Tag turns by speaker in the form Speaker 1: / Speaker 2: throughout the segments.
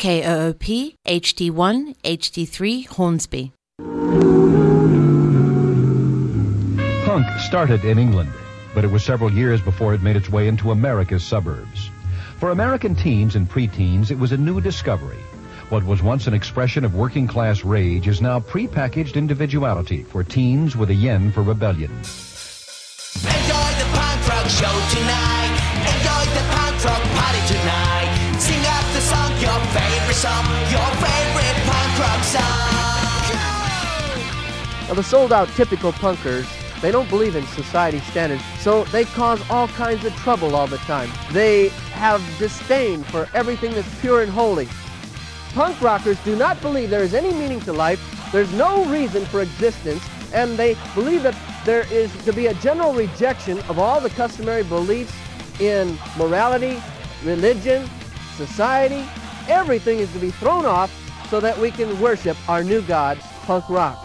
Speaker 1: KOOP HD1 HD3 Hornsby.
Speaker 2: Punk started in England, but it was several years before it made its way into America's suburbs. For American teens and preteens, it was a new discovery. What was once an expression of working class rage is now prepackaged individuality for teens with a yen for rebellion.
Speaker 3: Enjoy the punk rock show tonight. Song, your favorite punk rock song.
Speaker 4: Now, the sold out typical punkers, they don't believe in society standards, so they cause all kinds of trouble all the time. They have disdain for everything that's pure and holy. Punk rockers do not believe there is any meaning to life, there's no reason for existence, and they believe that there is to be a general rejection of all the customary beliefs in morality, religion, society. Everything is to be thrown off so that we can worship our new god, punk rock.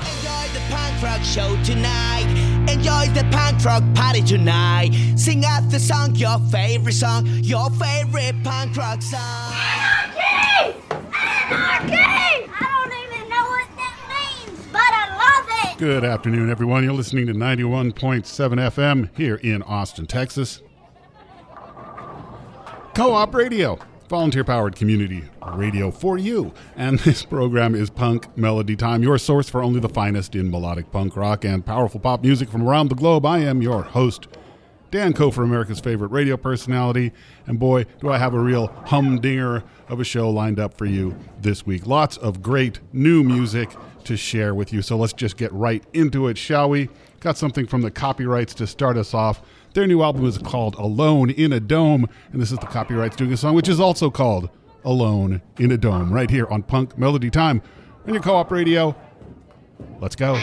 Speaker 3: Enjoy the punk rock show tonight. Enjoy the punk rock party tonight. Sing out the song, your favorite song, your favorite punk rock song.
Speaker 5: Anarchy! Anarchy! I don't even know what that means, but I love it!
Speaker 6: Good afternoon, everyone. You're listening to 91.7 FM here in Austin, Texas. Co op radio, volunteer powered community radio for you. And this program is Punk Melody Time, your source for only the finest in melodic punk rock and powerful pop music from around the globe. I am your host, Dan Kofer, America's favorite radio personality. And boy, do I have a real humdinger of a show lined up for you this week. Lots of great new music to share with you. So let's just get right into it, shall we? Got something from the copyrights to start us off. Their new album is called Alone in a Dome, and this is the copyrights doing a song which is also called Alone in a Dome, right here on Punk Melody Time on your co op radio. Let's go.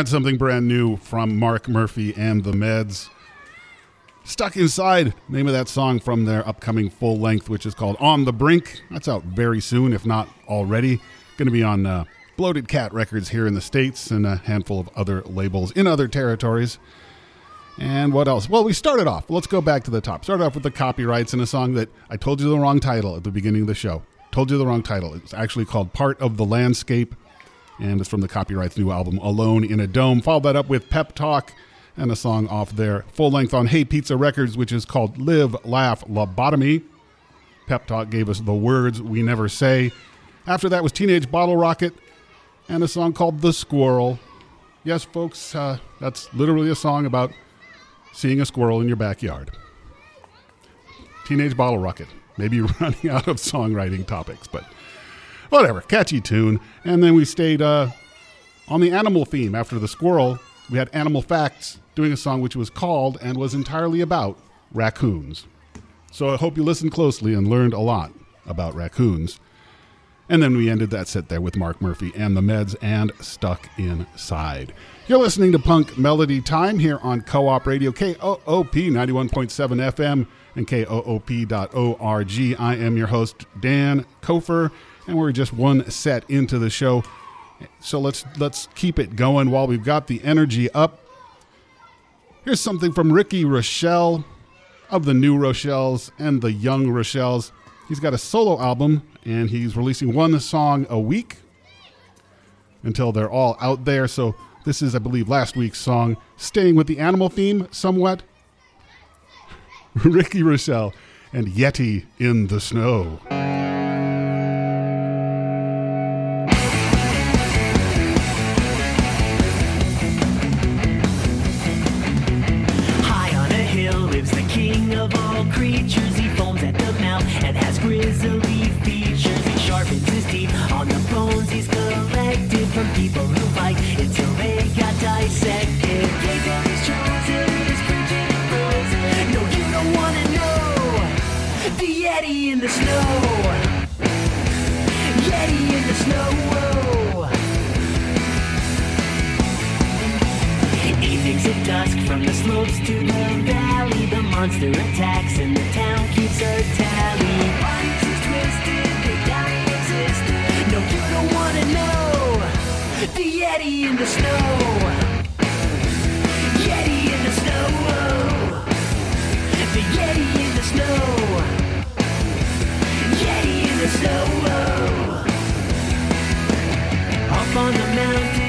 Speaker 6: That's something brand new from Mark Murphy and the Meds. Stuck Inside, name of that song from their upcoming full length, which is called On the Brink. That's out very soon, if not already. Going to be on uh, Bloated Cat Records here in the States and a handful of other labels in other territories. And what else? Well, we started off. Let's go back to the top. Started off with the copyrights in a song that I told you the wrong title at the beginning of the show. Told you the wrong title. It's actually called Part of the Landscape, and it's from the copyrights new album Alone in a Dome. Followed that up with Pep Talk and a song off their full length on Hey Pizza Records, which is called Live, Laugh, Lobotomy. Pep Talk gave us the words we never say. After that was Teenage Bottle Rocket and a song called The Squirrel. Yes, folks, uh, that's literally a song about seeing a squirrel in your backyard. Teenage Bottle Rocket. Maybe running out of songwriting topics, but whatever. Catchy tune. And then we stayed uh, on the animal theme. After the squirrel, we had Animal Facts doing a song which was called and was entirely about raccoons. So I hope you listened closely and learned a lot about raccoons. And then we ended that set there with Mark Murphy and the Meds and Stuck Inside. You're listening to Punk Melody Time here on Co op Radio, KOOP 91.7 FM and KOOP.org. I am your host, Dan Kofer, and we're just one set into the show. So let's let's keep it going while we've got the energy up. Here's something from Ricky Rochelle of the New Rochelles and the Young Rochelles. He's got a solo album and he's releasing one song a week until they're all out there. So this is, I believe, last week's song, staying with the animal theme somewhat. Ricky Rochelle and Yeti in the Snow.
Speaker 7: Yeti in the snow. Yeti in the snow. At dusk from the slopes to the valley The monster attacks and the town keeps a tally twisted, No, you don't wanna know The Yeti in the snow Up on the mountain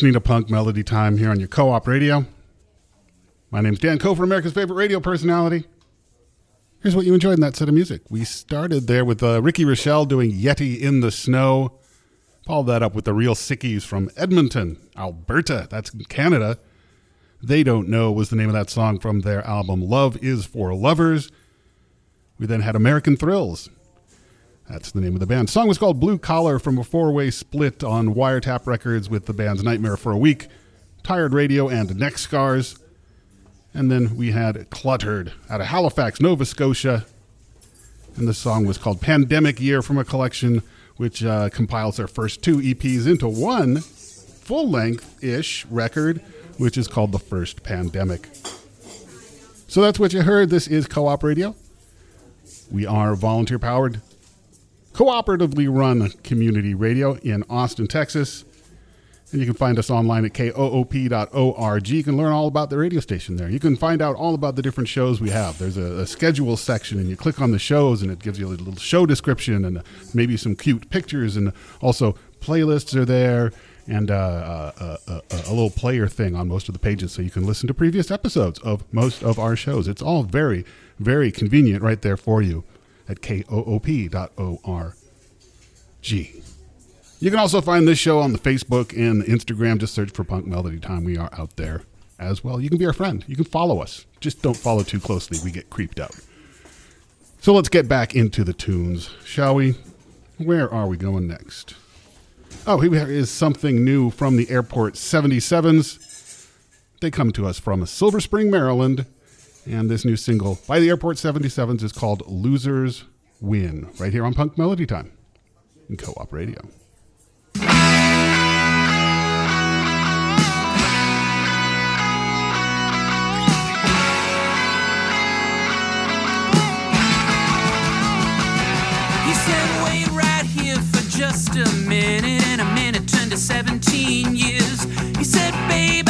Speaker 6: listening to Punk Melody Time here on your co op radio. My name's Dan Cofer, America's favorite radio personality. Here's what you enjoyed in that set of music. We started there with uh, Ricky Rochelle doing Yeti in the Snow. Followed that up with the Real Sickies from Edmonton, Alberta. That's Canada. They Don't Know was the name of that song from their album Love is for Lovers. We then had American Thrills. That's the name of the band. The song was called Blue Collar from a four way split on Wiretap Records with the bands Nightmare for a Week, Tired Radio, and Neck Scars. And then we had Cluttered out of Halifax, Nova Scotia. And the song was called Pandemic Year from a collection which uh, compiles their first two EPs into one full length ish record, which is called The First Pandemic. So that's what you heard. This is Co op Radio. We are volunteer powered, cooperatively run community radio in Austin, Texas. And you can find us online at koop.org. You can learn all about the radio station there. You can find out all about the different shows we have. There's a, a schedule section, and you click on the shows, and it gives you a little show description and maybe some cute pictures. And also, playlists are there, and uh, uh, uh, a little player thing on most of the pages so you can listen to previous episodes of most of our shows. It's all very, very convenient right there for you at koop.org. You can also find this show on the Facebook and the Instagram. Just search for Punk Melody Time. We are out there as well. You can be our friend. You can follow us. Just don't follow too closely. We get creeped out. So let's get back into the tunes, shall we? Where are we going next? Oh, here is something new from the Airport 77s. They come to us from Silver Spring, Maryland. And this new single by the Airport 77s is called Losers Win, right here on Punk Melody Time in Co op Radio.
Speaker 8: He said, wait right here for just a minute, and a minute turned to 17 years. He said, babe,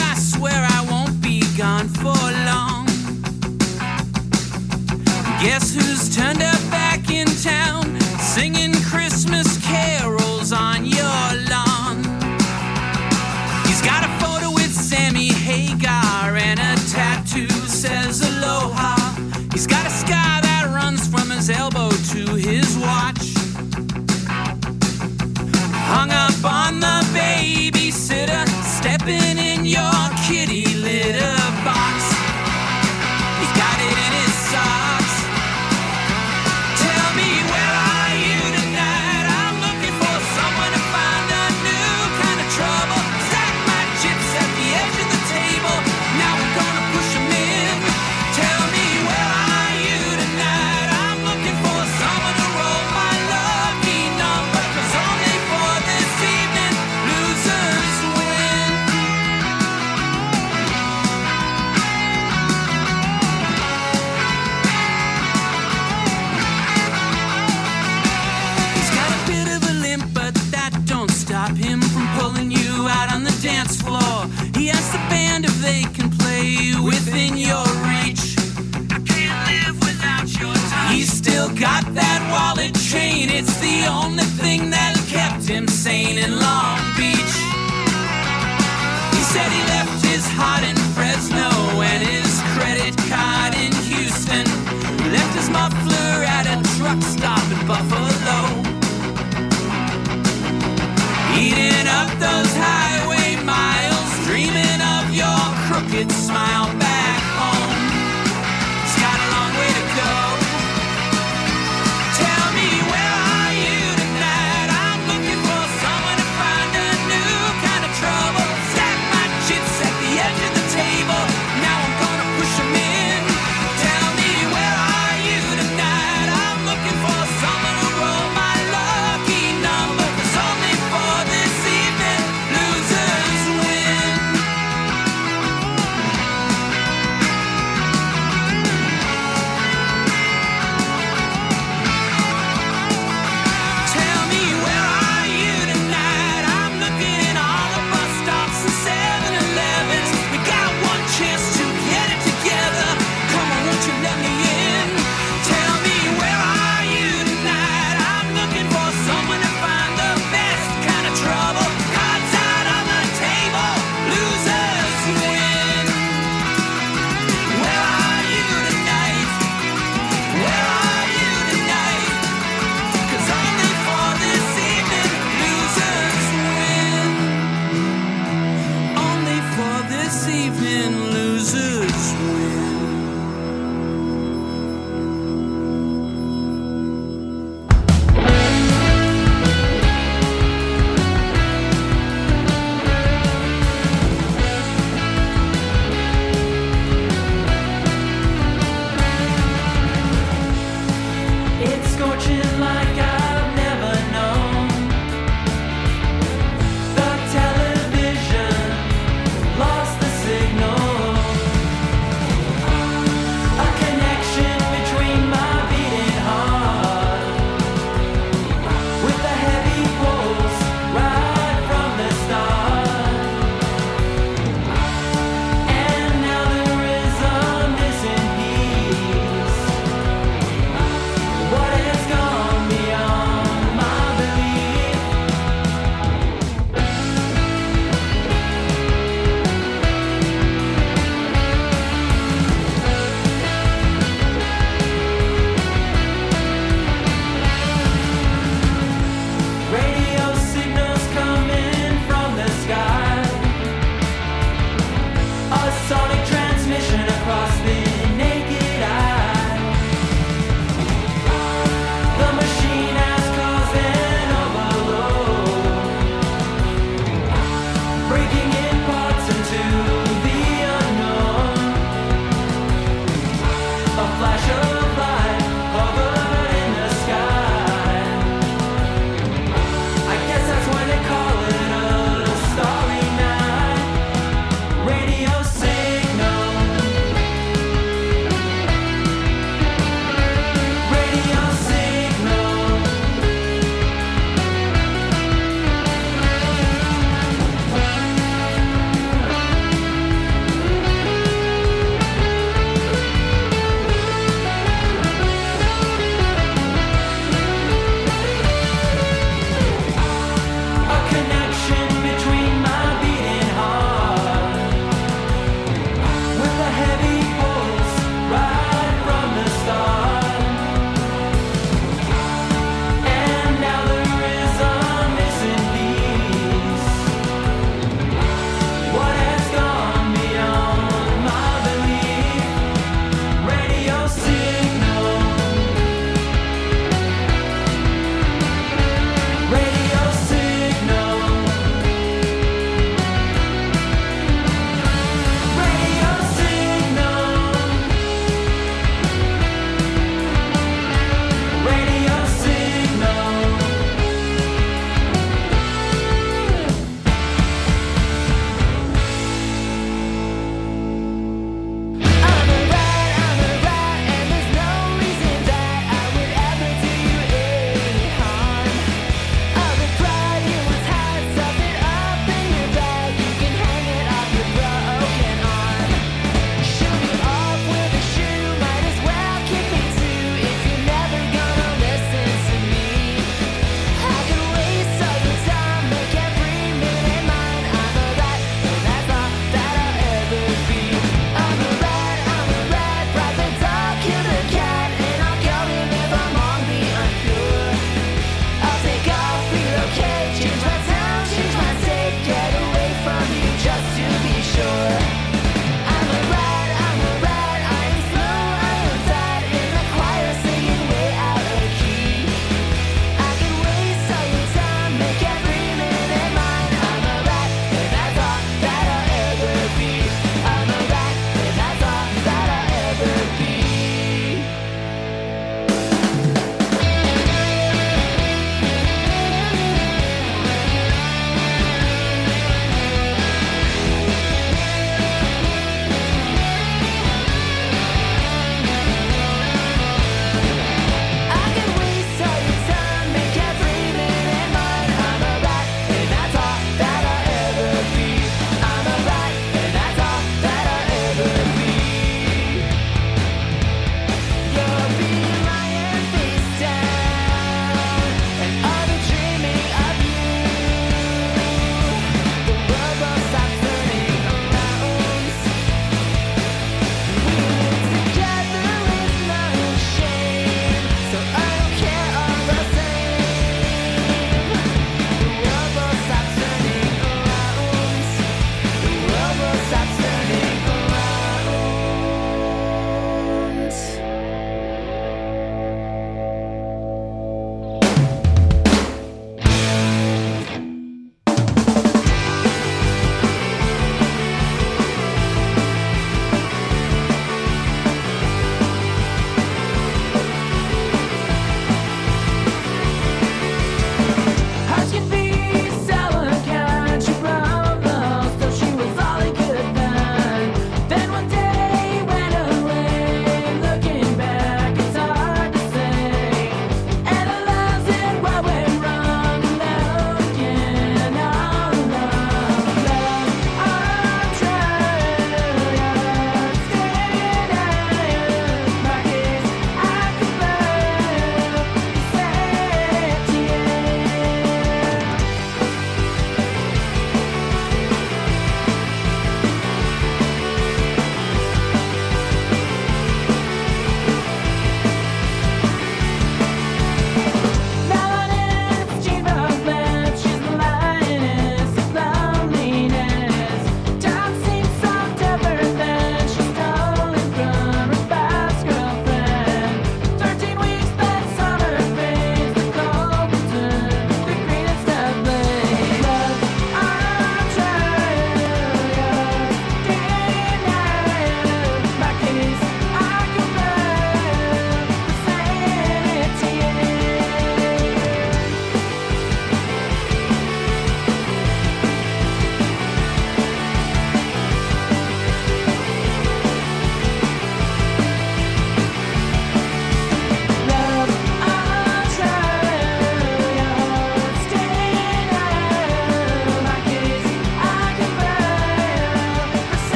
Speaker 8: Guess who's smile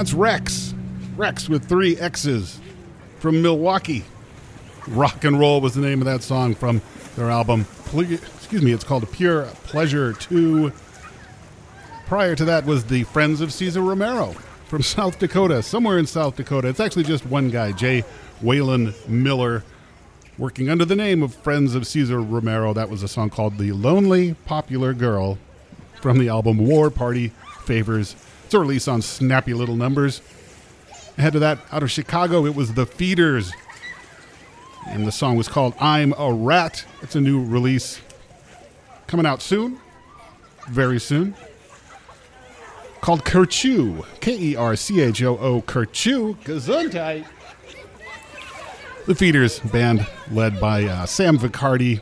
Speaker 6: that's Rex. Rex with three X's from Milwaukee. Rock and Roll was the name of that song from their album. Excuse me, it's called Pure Pleasure 2. Prior to that was the Friends of Cesar Romero from South Dakota, somewhere in South Dakota. It's actually just one guy, Jay Waylon Miller, working under the name of Friends of Cesar Romero. That was a song called The Lonely Popular Girl from the album War Party Favors. A release on Snappy Little Numbers. Ahead of that, out of Chicago, it was The Feeders. And the song was called I'm a Rat. It's a new release coming out soon, very soon. Called Kerchoo. K E R C H O O, Kerchoo. Gesundheit. The Feeders, band led by uh, Sam Vicardi,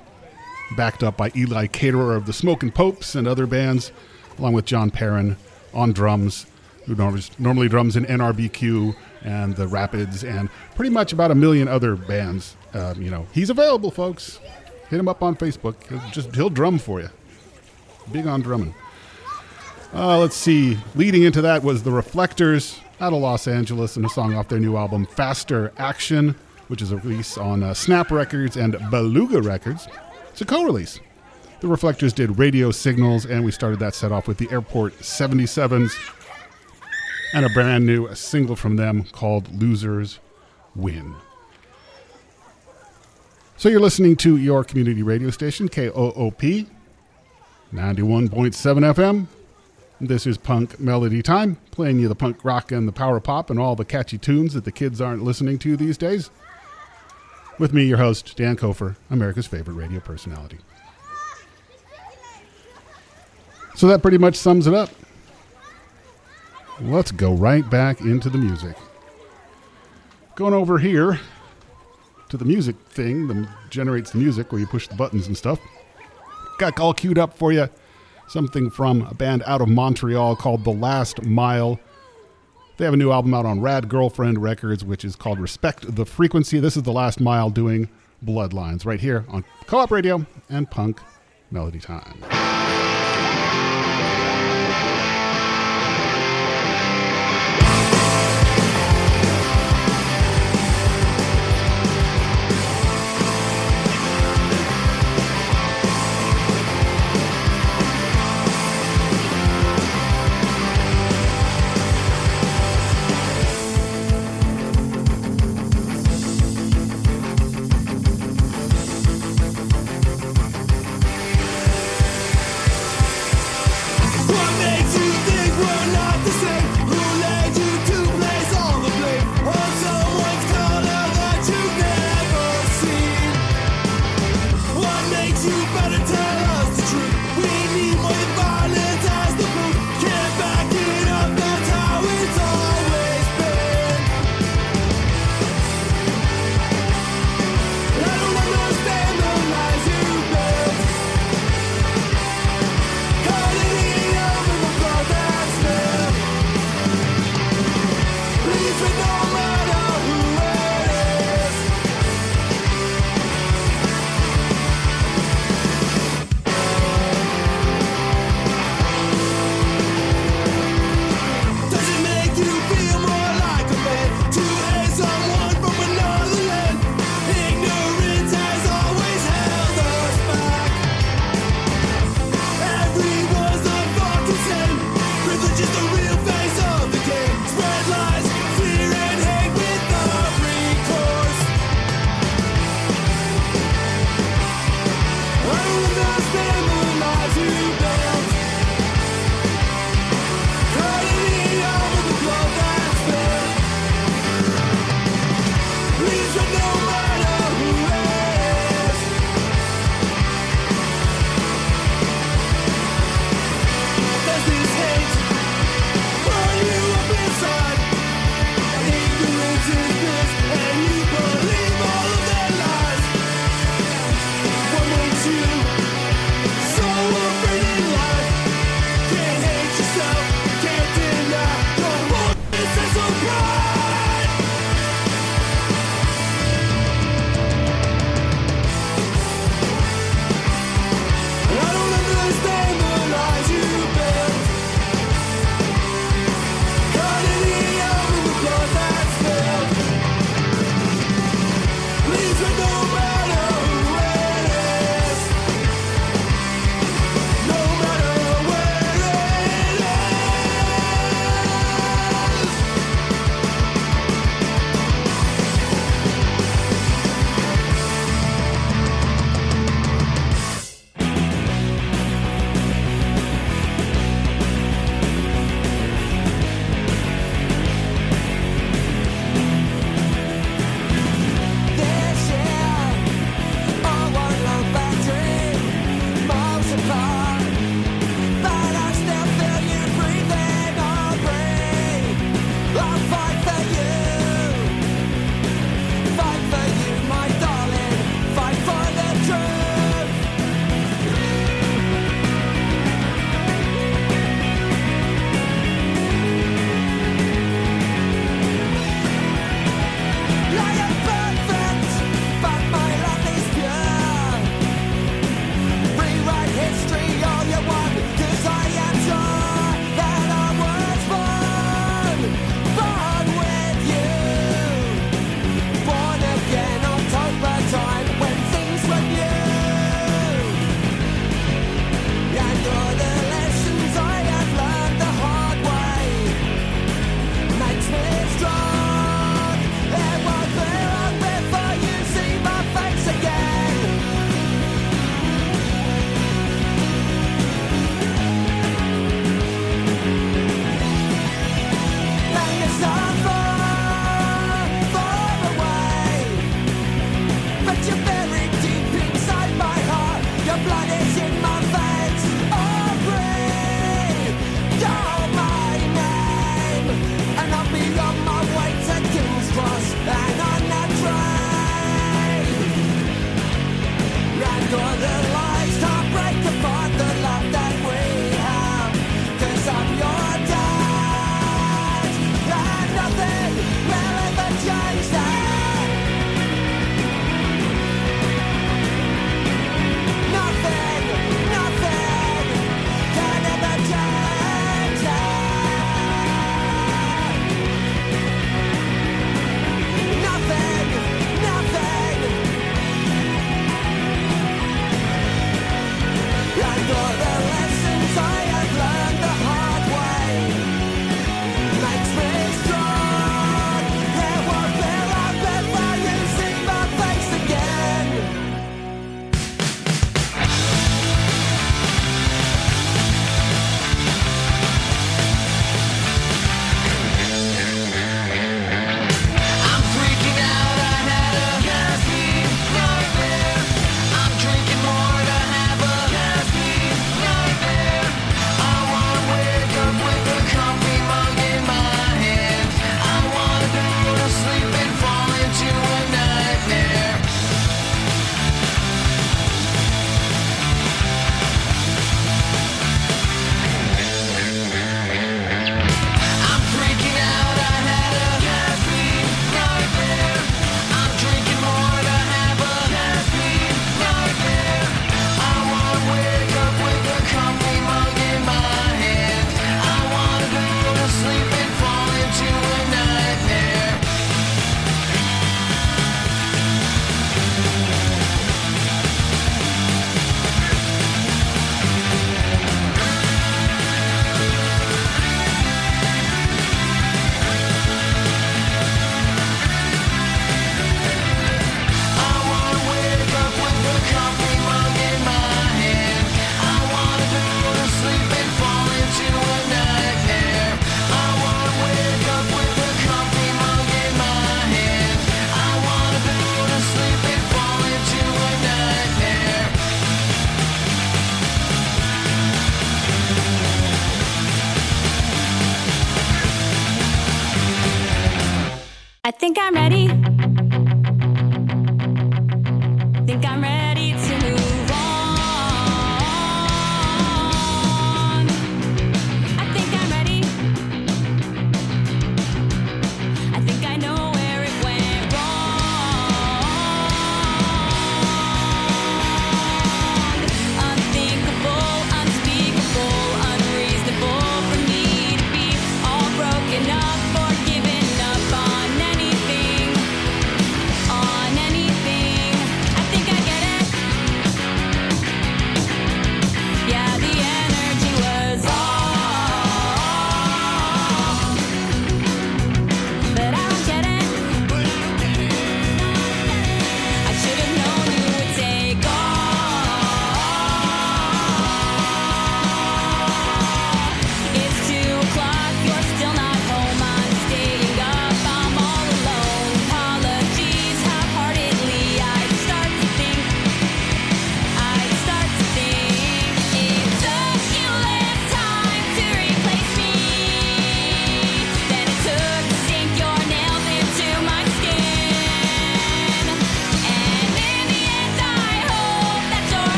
Speaker 6: backed up by Eli Caterer of the Smoking Popes and other bands, along with John Perrin on drums, who normally, drums in NRBQ and the Rapids, and pretty much about a million other bands. Uh, you know, he's available, folks. Hit him up on Facebook. He'll just he'll drum for you. Big on drumming. Uh, let's see. Leading into that was the Reflectors out of Los Angeles and a song off their new album, Faster Action, which is a release on uh, Snap Records and Beluga Records. It's a co release. The Reflectors did Radio Signals, and we started that set off with the Airport 77s and a brand new single from them called Losers Win. So you're listening to your community radio station, KOOP, 91.7 FM. This is Punk Melody Time, playing you the punk rock and the power pop and all the catchy tunes that the kids aren't listening to these days. With me, your host, Dan Kofer, America's favorite radio personality. So that pretty much sums it up. Let's go right back into the music. Going over here to the music thing that generates the music where you push the buttons and stuff. Got all queued up for you something from a band out of Montreal called The Last Mile. They have a new album out on Rad Girlfriend Records, which is called Respect the Frequency. This is The Last Mile doing Bloodlines right here on Co op Radio and Punk Melody Time.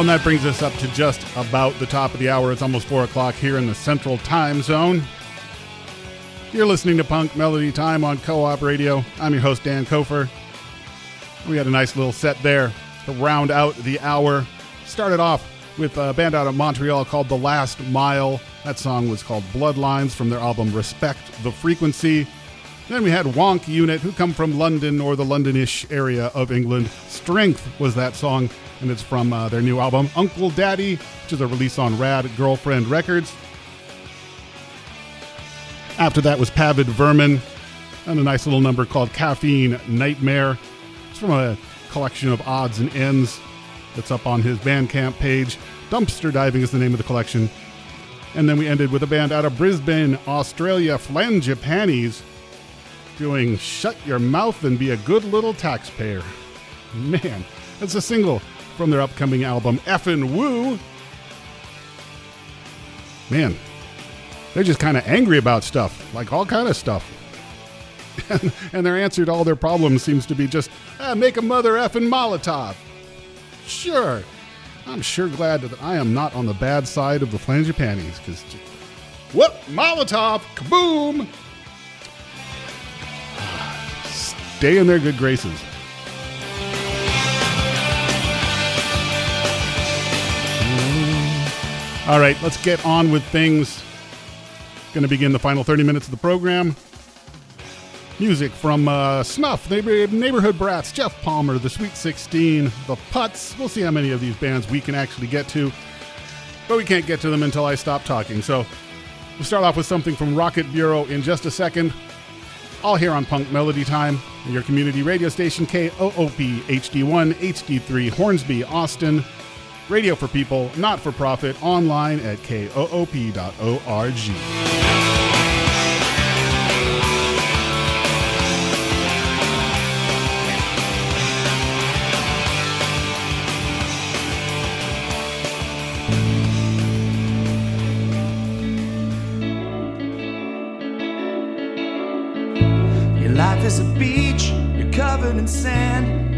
Speaker 6: Oh, and that brings us up to just about the top of the hour. It's almost 4 o'clock here in the Central Time Zone. You're listening to Punk Melody Time on Co op Radio. I'm your host, Dan Kofer. We had a nice little set there to round out the hour. Started off with a band out of Montreal called The Last Mile. That song was called Bloodlines from their album Respect the Frequency. Then we had Wonk Unit, who come from London or the Londonish area of England. Strength was that song, and it's from uh, their new album Uncle Daddy, which is a release on Rad Girlfriend Records. After that was Pavid Vermin, and a nice little number called Caffeine Nightmare. It's from a collection of odds and ends that's up on his Bandcamp page. Dumpster Diving is the name of the collection. And then we ended with a band out of Brisbane, Australia, Flangipanis, doing Shut Your Mouth and Be a Good Little Taxpayer. Man, that's a single from their upcoming album, Effin' Woo. Man, they're just kind of angry about stuff, like all kind of stuff. and their answer to all their problems seems to be just ah, make a mother effing Molotov. Sure, I'm sure glad that I am not on the bad side of the Flangipanis, because whoop, Molotov, kaboom! Stay in their good graces. All right, let's get on with things. Going to begin the final 30 minutes of the program. Music from uh, Snuff, Neighborhood Brats, Jeff Palmer, The Sweet 16, The Putts. We'll see how many of these bands we can actually get to, but we can't get to them until I stop talking. So we'll start off with something from Rocket Bureau in just a second. All here on Punk Melody Time, your community radio station KOOP HD1 HD3 Hornsby, Austin. Radio for people, not for profit, online at koop.org.
Speaker 9: Your life is a beach, you're covered in sand.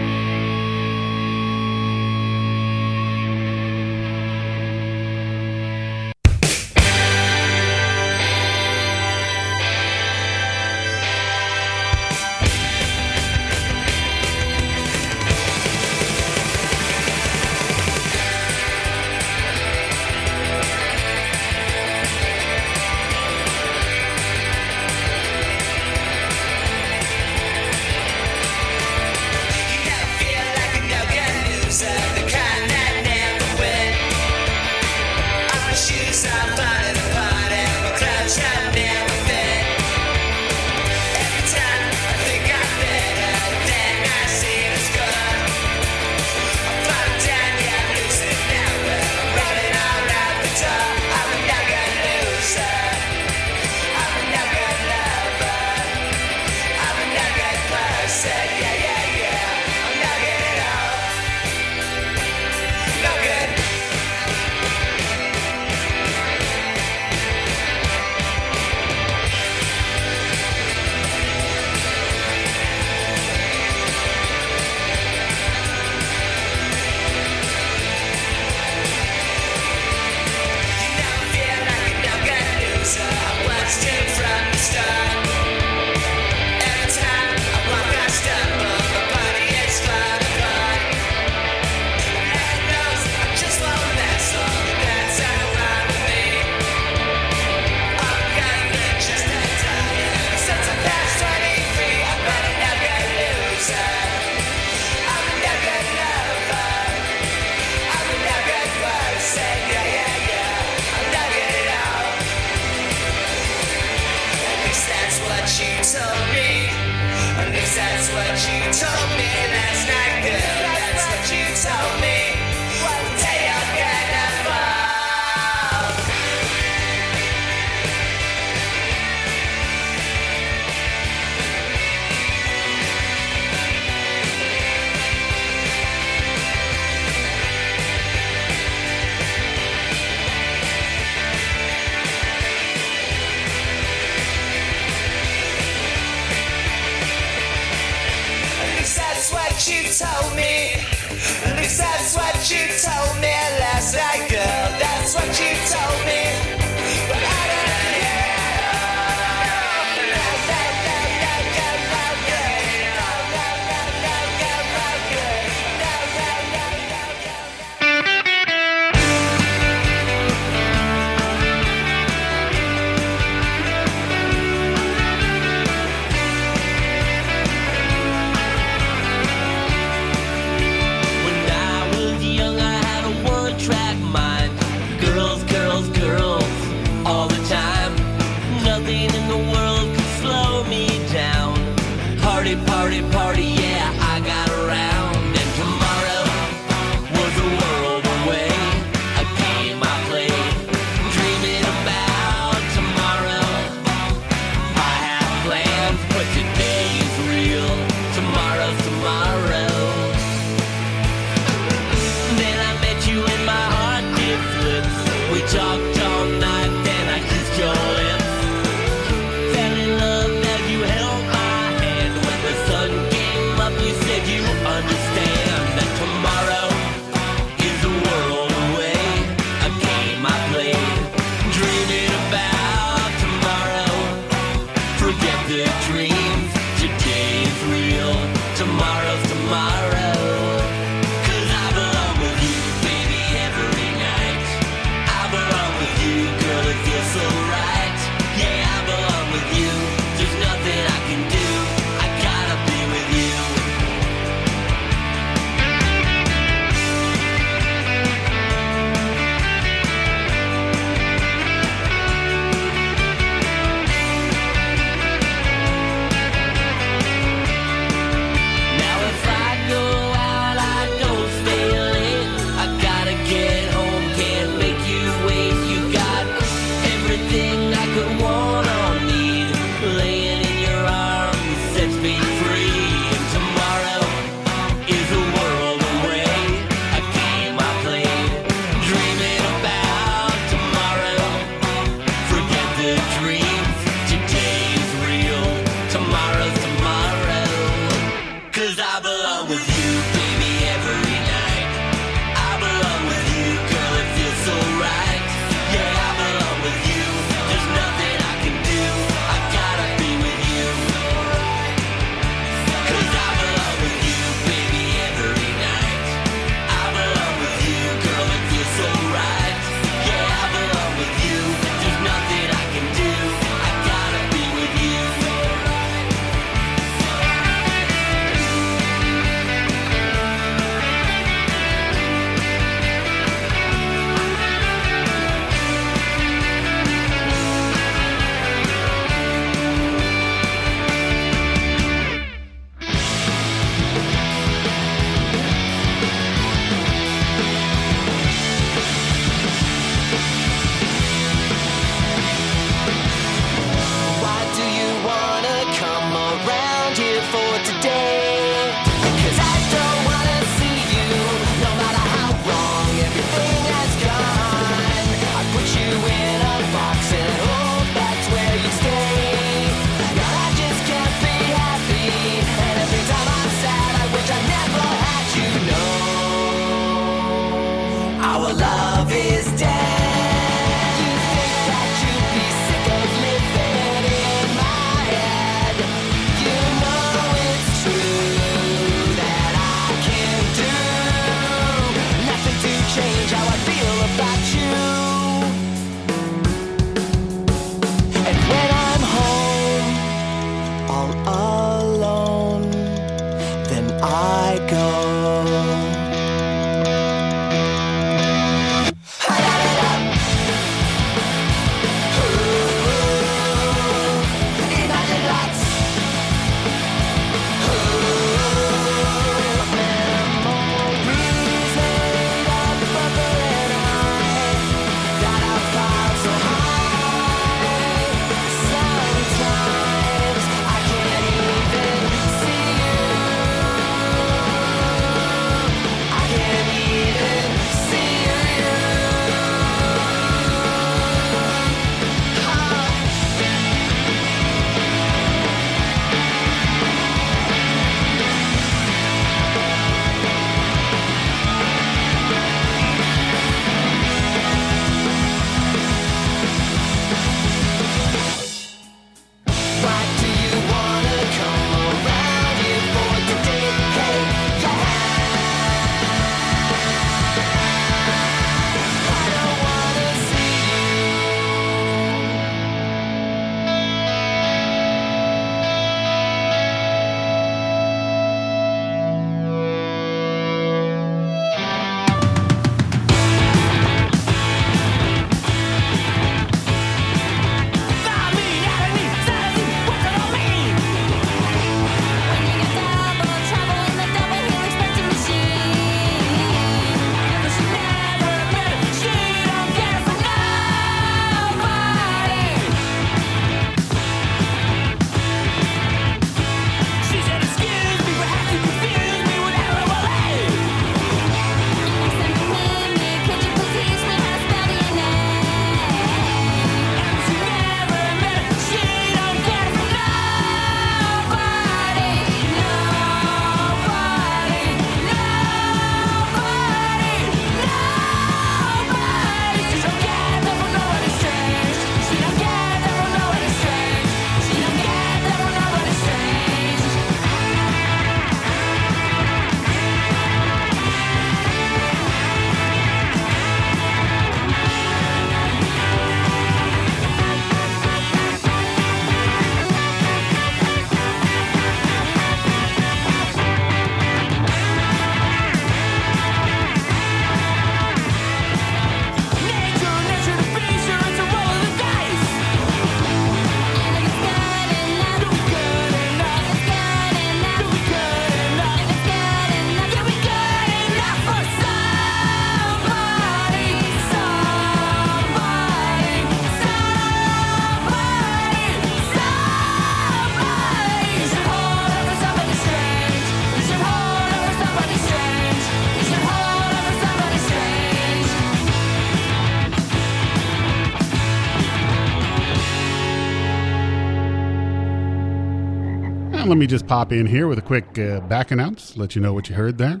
Speaker 6: Let me just pop in here with a quick uh, back announce, let you know what you heard there.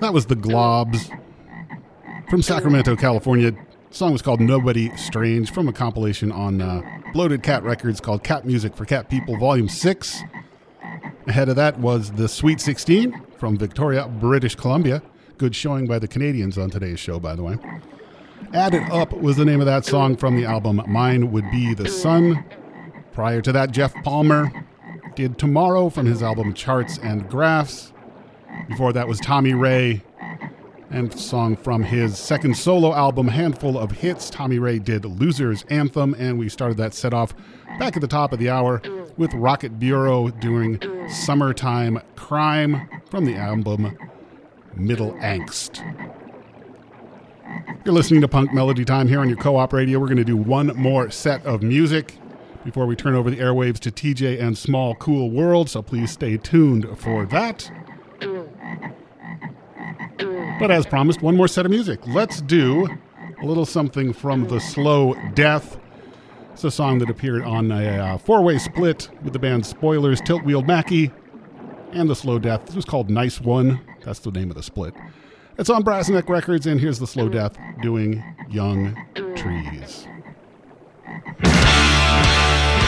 Speaker 6: That was the Globs from Sacramento, California. The song was called Nobody Strange from a compilation on uh, Bloated Cat Records called Cat Music for Cat People, Volume 6. Ahead of that was the Sweet 16 from Victoria, British Columbia. Good showing by the Canadians on today's show, by the way. Added Up was the name of that song from the album Mine Would Be the Sun. Prior to that, Jeff Palmer did Tomorrow from his album Charts and Graphs. Before that was Tommy Ray and song from his second solo album, Handful of Hits. Tommy Ray did Loser's Anthem, and we started that set off back at the top of the hour with Rocket Bureau doing Summertime Crime from the album Middle Angst. You're listening to Punk Melody Time here on your co op radio. We're going to do one more set of music before we turn over the airwaves to TJ and Small Cool World, so please stay tuned for that. But as promised, one more set of music. Let's do a little something from The Slow Death. It's a song that appeared on a uh, four way split with the band Spoilers, Tilt Wheeled Mackie, and The Slow Death. This was called Nice One. That's the name of the split. It's on Brass Neck Records, and here's The Slow Death doing Young Trees.
Speaker 10: Música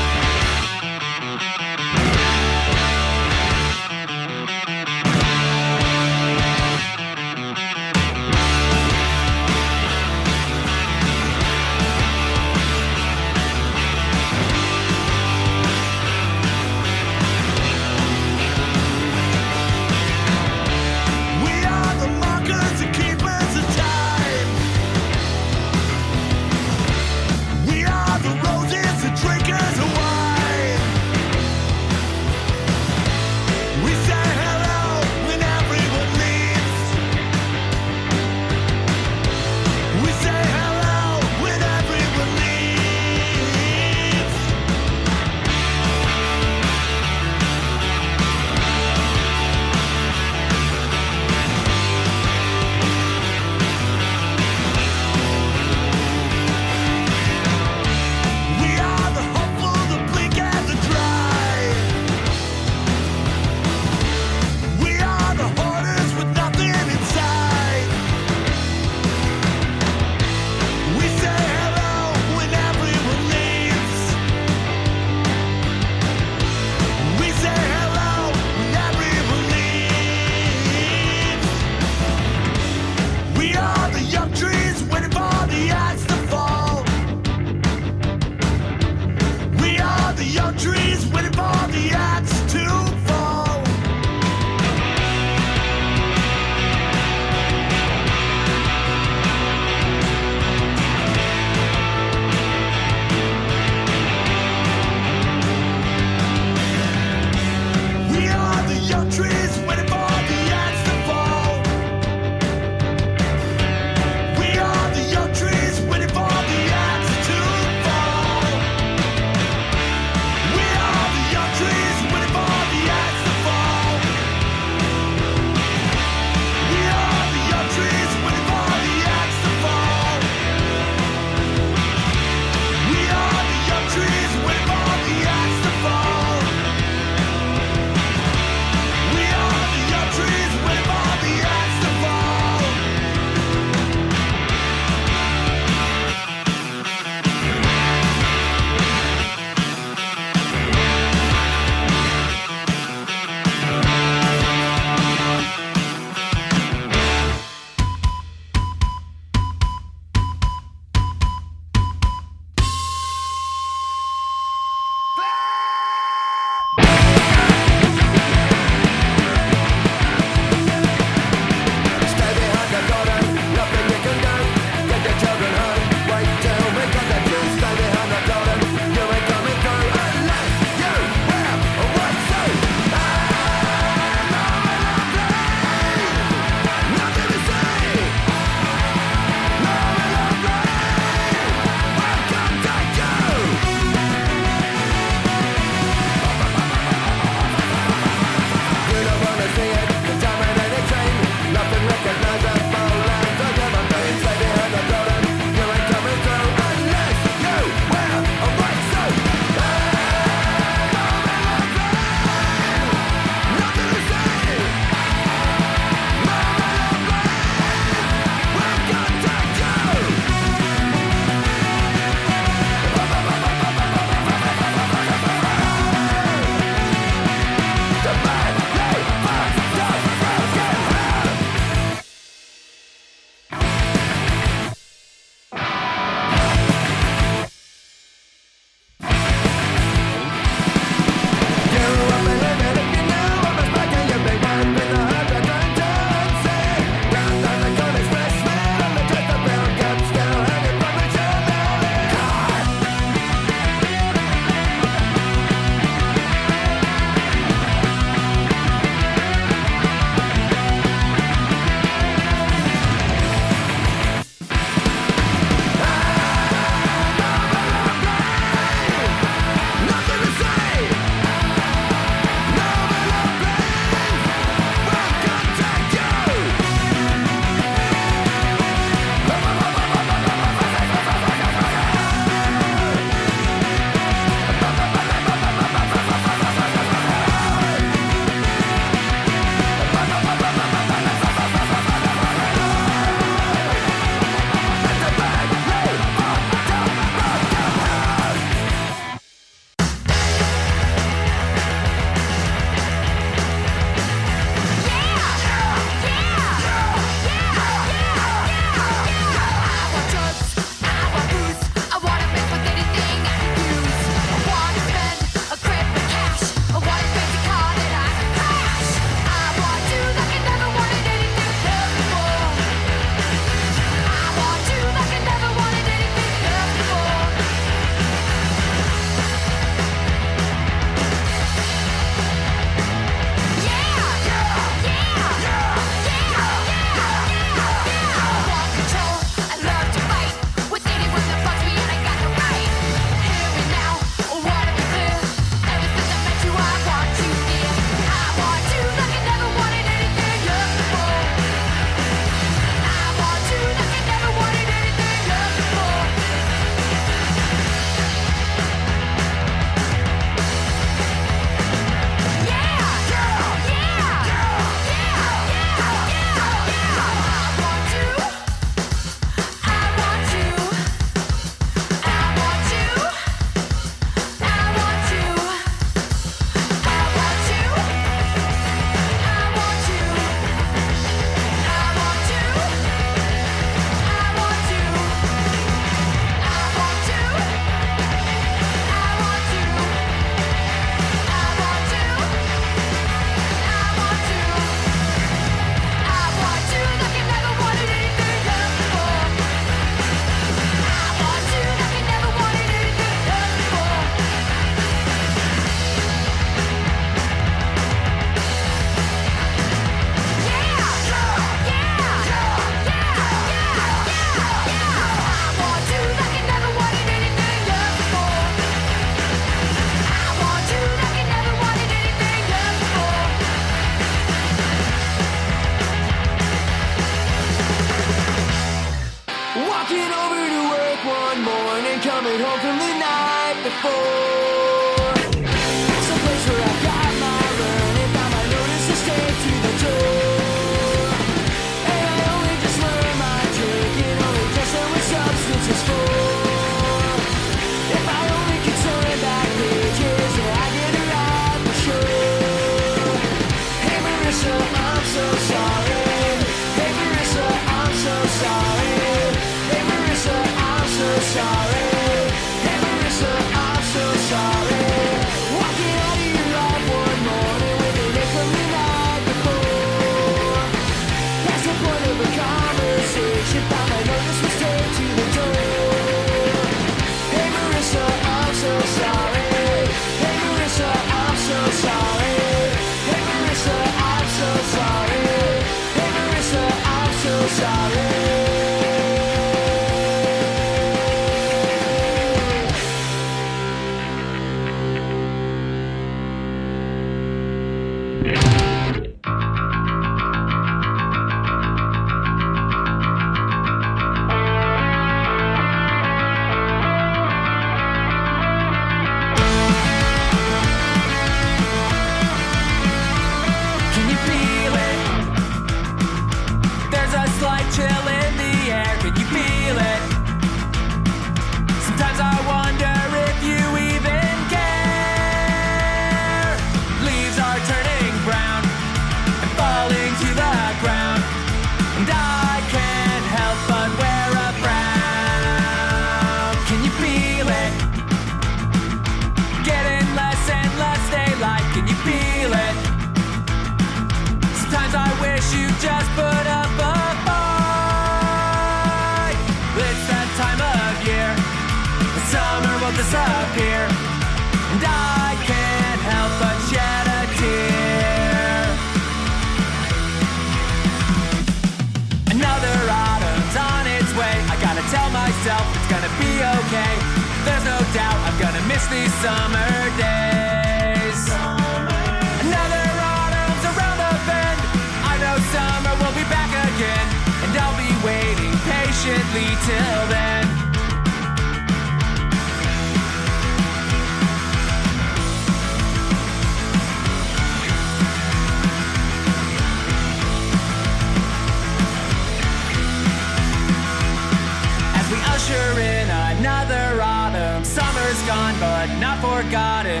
Speaker 10: not forgotten.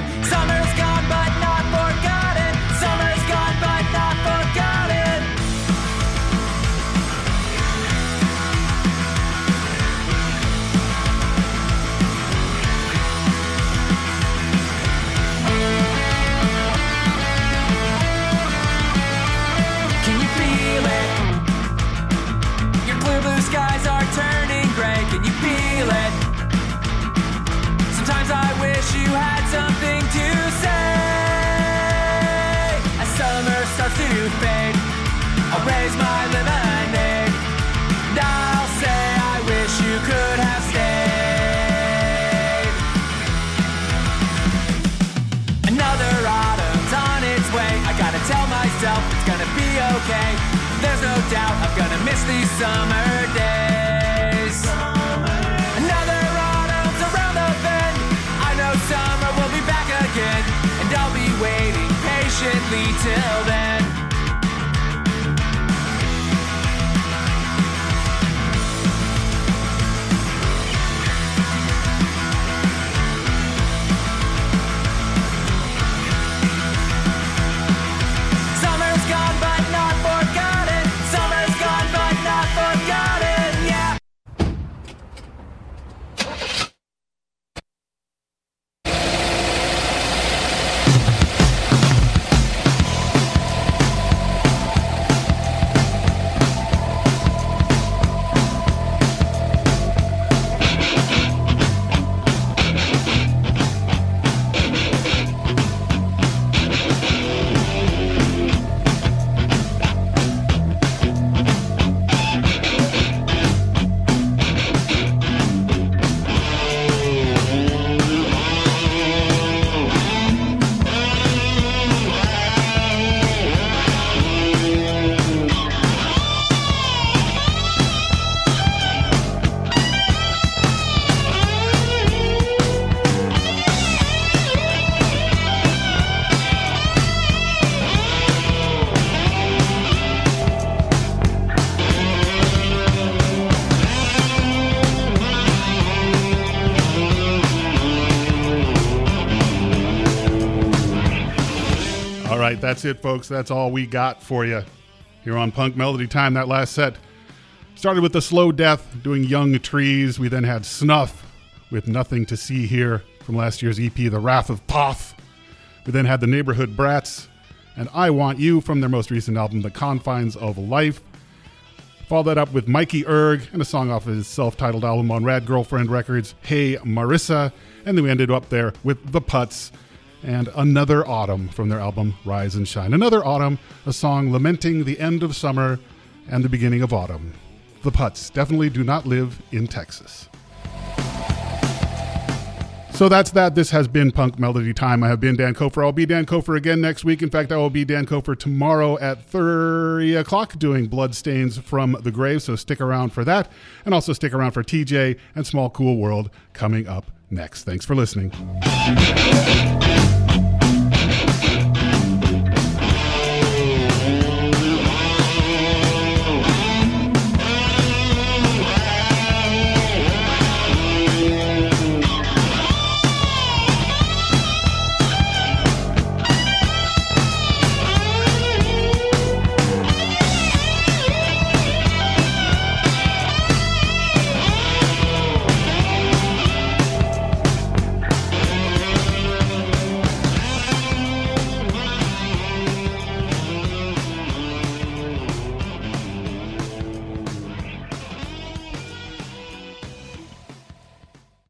Speaker 10: Patiently till then.
Speaker 6: That's it, folks. That's all we got for you here on Punk Melody Time. That last set started with the slow death doing Young Trees. We then had Snuff with Nothing to See Here from last year's EP, The Wrath of Poth. We then had the Neighborhood Brats and I Want You from their most recent album, The Confines of Life. Follow that up with Mikey Erg and a song off his self titled album on Rad Girlfriend Records, Hey Marissa. And then we ended up there with The Putz and Another Autumn from their album Rise and Shine. Another Autumn, a song lamenting the end of summer and the beginning of autumn. The Putz definitely do not live in Texas. So that's that. This has been Punk Melody Time. I have been Dan Kofer. I'll be Dan Kofer again next week. In fact, I will be Dan Kofer tomorrow at 3 o'clock doing Bloodstains from the Grave. So stick around for that. And also stick around for TJ and Small Cool World coming up next. Thanks for listening.